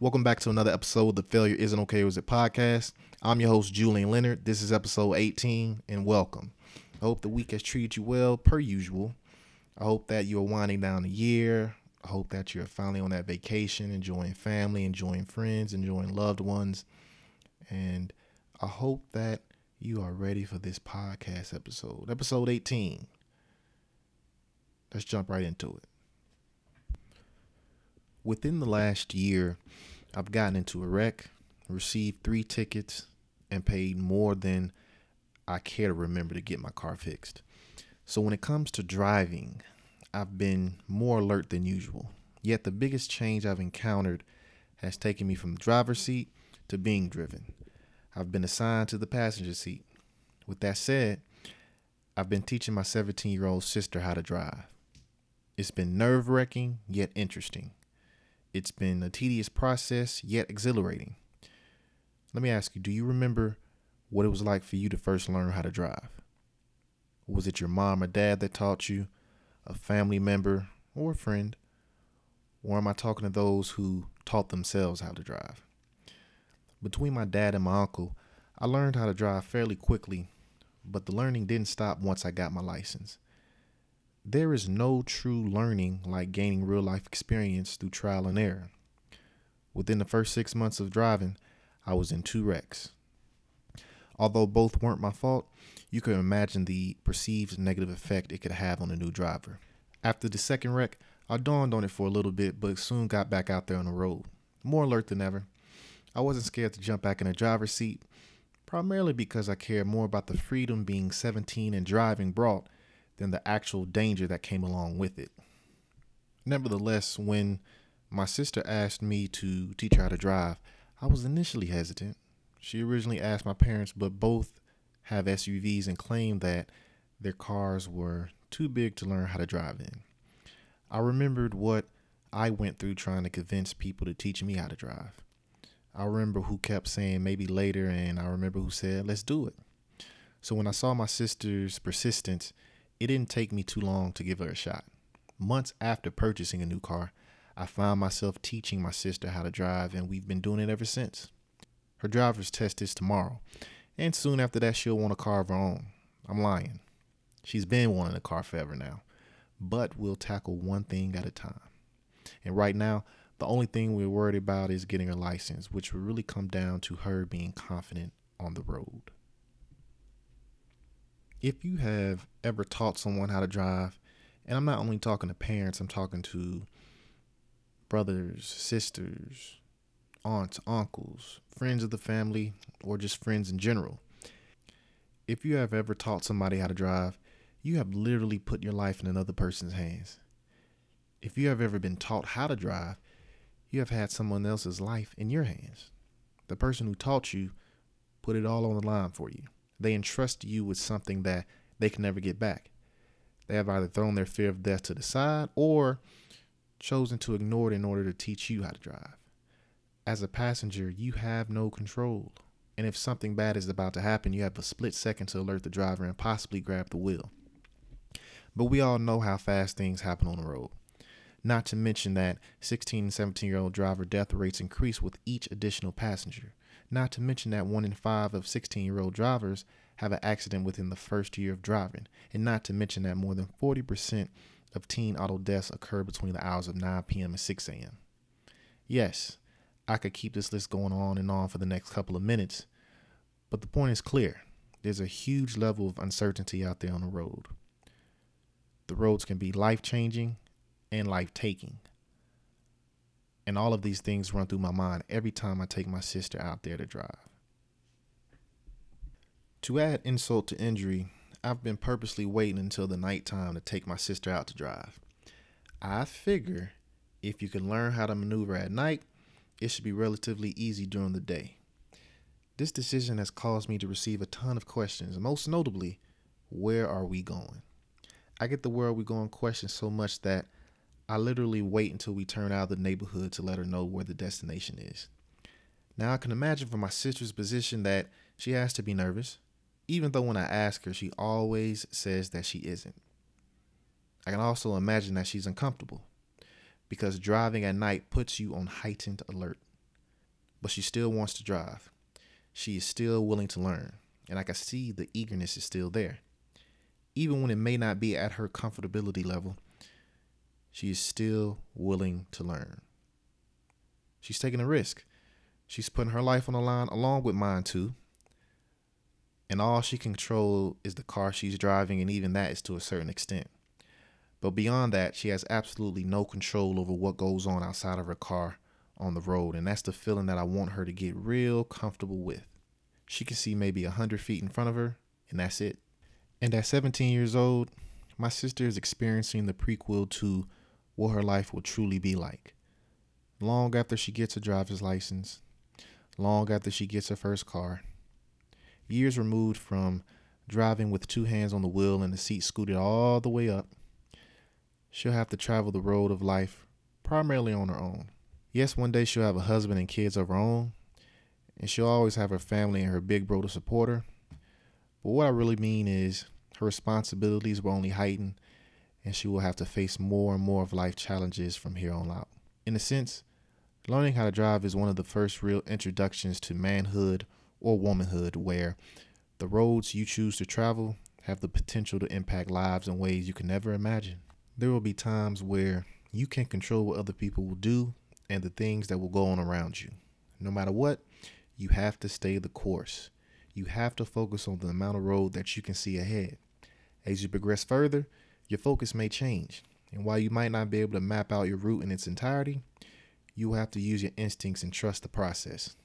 Welcome back to another episode of the Failure Isn't Okay, Is It podcast. I'm your host, Julian Leonard. This is episode 18, and welcome. I hope the week has treated you well, per usual. I hope that you are winding down the year. I hope that you're finally on that vacation, enjoying family, enjoying friends, enjoying loved ones. And I hope that you are ready for this podcast episode, episode 18. Let's jump right into it within the last year, I've gotten into a wreck, received three tickets, and paid more than I care to remember to get my car fixed. So when it comes to driving, I've been more alert than usual. Yet the biggest change I've encountered has taken me from the driver's seat to being driven. I've been assigned to the passenger seat. With that said, I've been teaching my 17 year old sister how to drive. It's been nerve wracking, yet interesting. It's been a tedious process, yet exhilarating. Let me ask you do you remember what it was like for you to first learn how to drive? Was it your mom or dad that taught you, a family member, or a friend? Or am I talking to those who taught themselves how to drive? Between my dad and my uncle, I learned how to drive fairly quickly, but the learning didn't stop once I got my license. There is no true learning like gaining real life experience through trial and error. Within the first six months of driving, I was in two wrecks. Although both weren't my fault, you can imagine the perceived negative effect it could have on a new driver. After the second wreck, I dawned on it for a little bit, but soon got back out there on the road, more alert than ever. I wasn't scared to jump back in the driver's seat, primarily because I cared more about the freedom being 17 and driving brought than the actual danger that came along with it. Nevertheless, when my sister asked me to teach her how to drive, I was initially hesitant. She originally asked my parents, but both have SUVs and claimed that their cars were too big to learn how to drive in. I remembered what I went through trying to convince people to teach me how to drive. I remember who kept saying maybe later, and I remember who said, let's do it. So when I saw my sister's persistence, it didn't take me too long to give her a shot. Months after purchasing a new car, I found myself teaching my sister how to drive, and we've been doing it ever since. Her driver's test is tomorrow, and soon after that, she'll want a car of her own. I'm lying. She's been wanting a car forever now, but we'll tackle one thing at a time. And right now, the only thing we're worried about is getting her license, which will really come down to her being confident on the road if you have ever taught someone how to drive, and I'm not only talking to parents, I'm talking to brothers, sisters, aunts, uncles, friends of the family, or just friends in general. If you have ever taught somebody how to drive, you have literally put your life in another person's hands. If you have ever been taught how to drive, you have had someone else's life in your hands. The person who taught you put it all on the line for you. They entrust you with something that they can never get back. They have either thrown their fear of death to the side or chosen to ignore it in order to teach you how to drive. As a passenger, you have no control. And if something bad is about to happen, you have a split second to alert the driver and possibly grab the wheel. But we all know how fast things happen on the road. Not to mention that 16 and 17 year old driver death rates increase with each additional passenger. Not to mention that one in five of 16 year old drivers have an accident within the first year of driving. And not to mention that more than 40% of teen auto deaths occur between the hours of 9 p.m. and 6 a.m. Yes, I could keep this list going on and on for the next couple of minutes, but the point is clear. There's a huge level of uncertainty out there on the road. The roads can be life changing and life taking. And all of these things run through my mind every time I take my sister out there to drive. To add insult to injury, I've been purposely waiting until the nighttime to take my sister out to drive. I figure if you can learn how to maneuver at night, it should be relatively easy during the day. This decision has caused me to receive a ton of questions, most notably, where are we going? I get the where are we going question so much that I literally wait until we turn out of the neighborhood to let her know where the destination is. Now, I can imagine from my sister's position that she has to be nervous, even though when I ask her, she always says that she isn't. I can also imagine that she's uncomfortable because driving at night puts you on heightened alert. but she still wants to drive. She is still willing to learn, and I can see the eagerness is still there. Even when it may not be at her comfortability level, she is still willing to learn. She's taking a risk. She's putting her life on the line along with mine too. And all she can control is the car she's driving, and even that is to a certain extent. But beyond that, she has absolutely no control over what goes on outside of her car on the road. And that's the feeling that I want her to get real comfortable with. She can see maybe 100 feet in front of her, and that's it. And at 17 years old, my sister is experiencing the prequel to what her life will truly be like. Long after she gets a driver's license, long after she gets her first car, years removed from driving with two hands on the wheel and the seat scooted all the way up, she'll have to travel the road of life primarily on her own. Yes, one day she'll have a husband and kids of her own, and she'll always have her family and her big bro to support her. But what I really mean is her responsibilities will only heighten, and she will have to face more and more of life challenges from here on out. In a sense, learning how to drive is one of the first real introductions to manhood or womanhood where the roads you choose to travel have the potential to impact lives in ways you can never imagine. There will be times where you can't control what other people will do and the things that will go on around you. No matter what, you have to stay the course. You have to focus on the amount of road that you can see ahead. As you progress further, your focus may change. And while you might not be able to map out your route in its entirety, you will have to use your instincts and trust the process.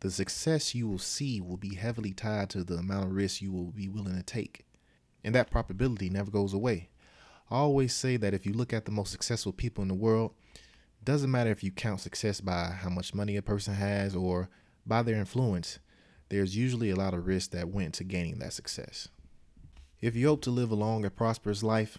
The success you will see will be heavily tied to the amount of risk you will be willing to take. And that probability never goes away. I always say that if you look at the most successful people in the world, doesn't matter if you count success by how much money a person has or by their influence, there's usually a lot of risk that went to gaining that success. If you hope to live a long and prosperous life,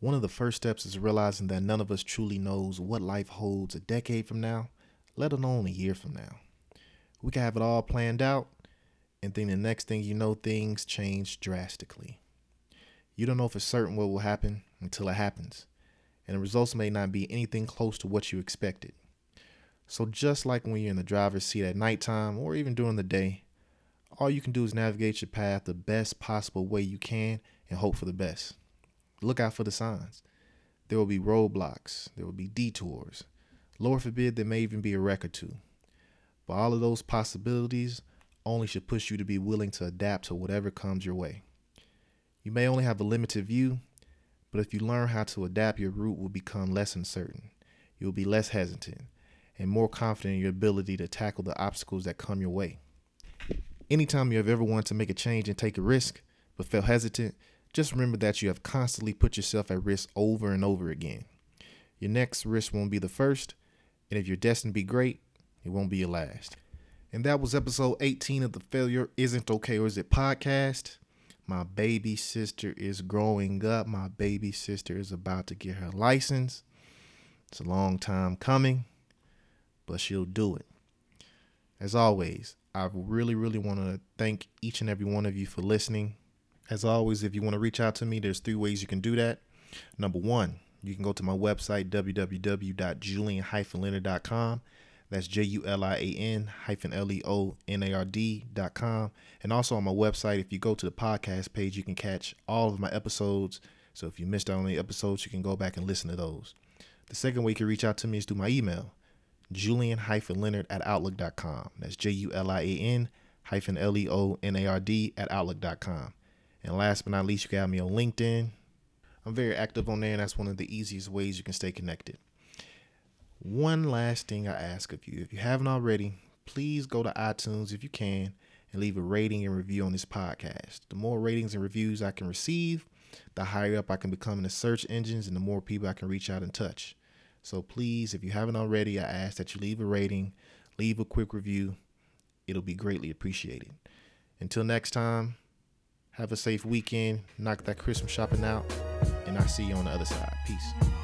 one of the first steps is realizing that none of us truly knows what life holds a decade from now, let alone a year from now. We can have it all planned out, and then the next thing you know, things change drastically. You don't know for certain what will happen until it happens and the results may not be anything close to what you expected. So, just like when you're in the driver's seat at nighttime or even during the day, all you can do is navigate your path the best possible way you can and hope for the best. Look out for the signs. There will be roadblocks, there will be detours. Lord forbid, there may even be a wreck or two. But all of those possibilities only should push you to be willing to adapt to whatever comes your way. You may only have a limited view, but if you learn how to adapt, your route will become less uncertain. You'll be less hesitant and more confident in your ability to tackle the obstacles that come your way. Anytime you have ever wanted to make a change and take a risk, but felt hesitant, just remember that you have constantly put yourself at risk over and over again. Your next risk won't be the first, and if you're destined to be great, it won't be your last. And that was episode 18 of the Failure Isn't Okay or Is It podcast. My baby sister is growing up. My baby sister is about to get her license. It's a long time coming, but she'll do it. As always, I really, really want to thank each and every one of you for listening. As always, if you want to reach out to me, there's three ways you can do that. Number one, you can go to my website, www.julian-leonard.com. That's J U L I A N hyphen L E O N A R D dot com. And also on my website, if you go to the podcast page, you can catch all of my episodes. So if you missed out on any episodes, you can go back and listen to those. The second way you can reach out to me is through my email, Julian Leonard at Outlook.com. That's J U L I A N hyphen L E O N A R D at Outlook.com. And last but not least, you can have me on LinkedIn. I'm very active on there, and that's one of the easiest ways you can stay connected. One last thing I ask of you if you haven't already, please go to iTunes if you can and leave a rating and review on this podcast. The more ratings and reviews I can receive, the higher up I can become in the search engines and the more people I can reach out and touch. So please, if you haven't already, I ask that you leave a rating, leave a quick review. It'll be greatly appreciated. Until next time, have a safe weekend, knock that Christmas shopping out, and I'll see you on the other side. Peace.